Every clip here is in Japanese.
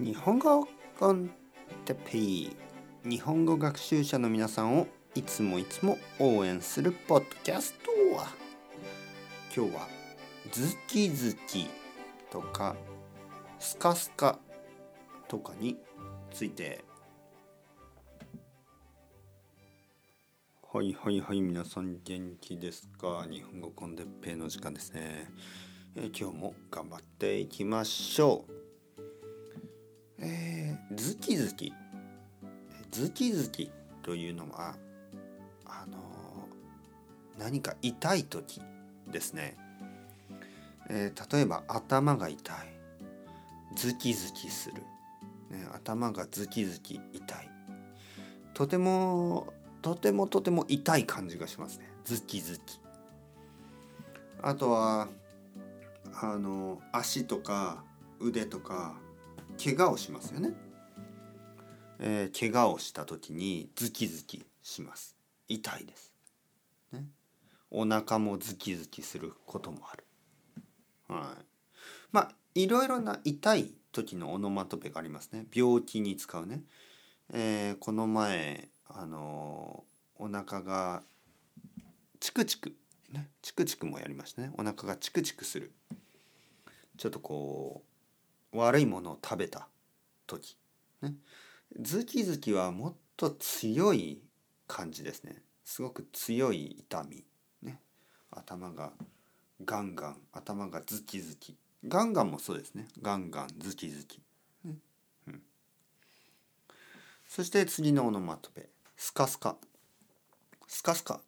日本語コンテペイ。日本語学習者の皆さんをいつもいつも応援するポッドキャストは。今日はズキズキとかスカスカとかについて。はいはいはい皆さん元気ですか？日本語コンテッペイの時間ですね、え今日も頑張っていきましょう、ズキズキ。ズキズキというのはあの何か痛い時ですね、えー例えば頭が痛い。ズキズキする、ね、頭がズキズキ痛い。とてもとてもとても痛い感じがしますね。ズキズキ。あとはあの足とか腕とか怪我をしますよね、えー怪我をした時にズキズキします。痛いです、ね、お腹もズキズキすることもある。はい。まあいろいろな痛い時のオノマトペがありますね。病気に使うね、えーこの前あのーお腹がチクチク。ね。チクチクもやりましたね。お腹がチクチクする。ちょっとこう悪いものを食べた時。ね。ズキズキはもっと強い感じですね。すごく強い痛み。ね。頭がガンガン。頭がズキズキ。ガンガンもそうですね。ガンガンズキズキ、ね。うん、そして次のオノマトペ。スカスカ。スカスカ。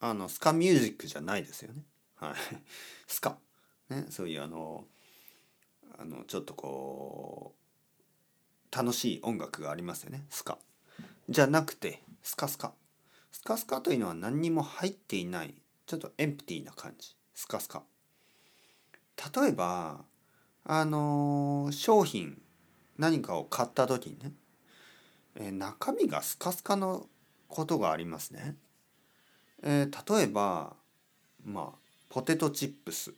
あのスカミュージックじゃないですよね。はい。スカ。ね。そういうあのあのちょっとこう楽しい音楽がありますよね。スカ。じゃなくてスカスカ。スカスカというのは何にも入っていないちょっとエンプティーな感じ。スカスカ。例えばあの商品何かを買った時にね、えー中身がスカスカのことがありますね、えー例えばまあポテトチップス。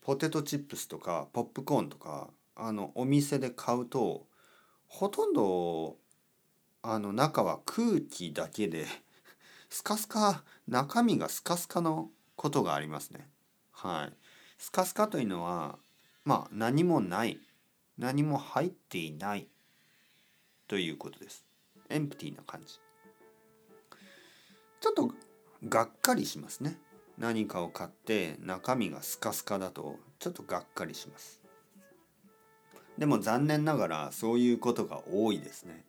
ポテトチップスとかポップコーンとかあのお店で買うとほとんどあの中は空気だけで スカスカ中身がスカスカのことがありますね。はい。スカスカというのはまあ何もない何も入っていないということです。エンプティーな感じ。ちょっとがっかりしますね。何かを買って中身がスカスカだとちょっとがっかりします。でも残念ながらそういうことが多いですね。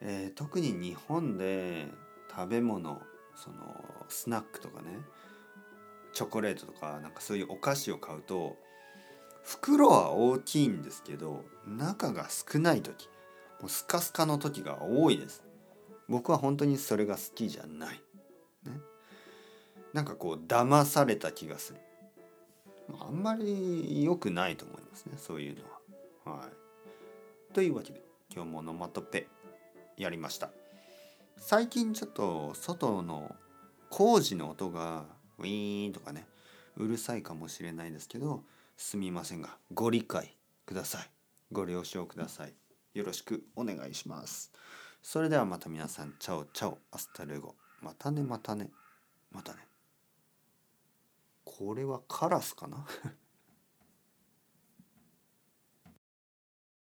えー特に日本で食べ物そのスナックとかねチョコレートとかなんかそういうお菓子を買うと袋は大きいんですけど中が少ない時もうスカスカの時が多いです。僕は本当にそれが好きじゃない、ね、なんかこう騙された気がする。あんまり良くないと思いますねそういうのは。はい。というわけで今日もオノマトペやりました。最近ちょっと外の工事の音がウィーンとかねうるさいかもしれないですけどすみませんがご理解ください。ご了承ください。よろしくお願いします。それではまた皆さんチャオチャオ hasta luego。またねまたねまたね。これはカラスかな？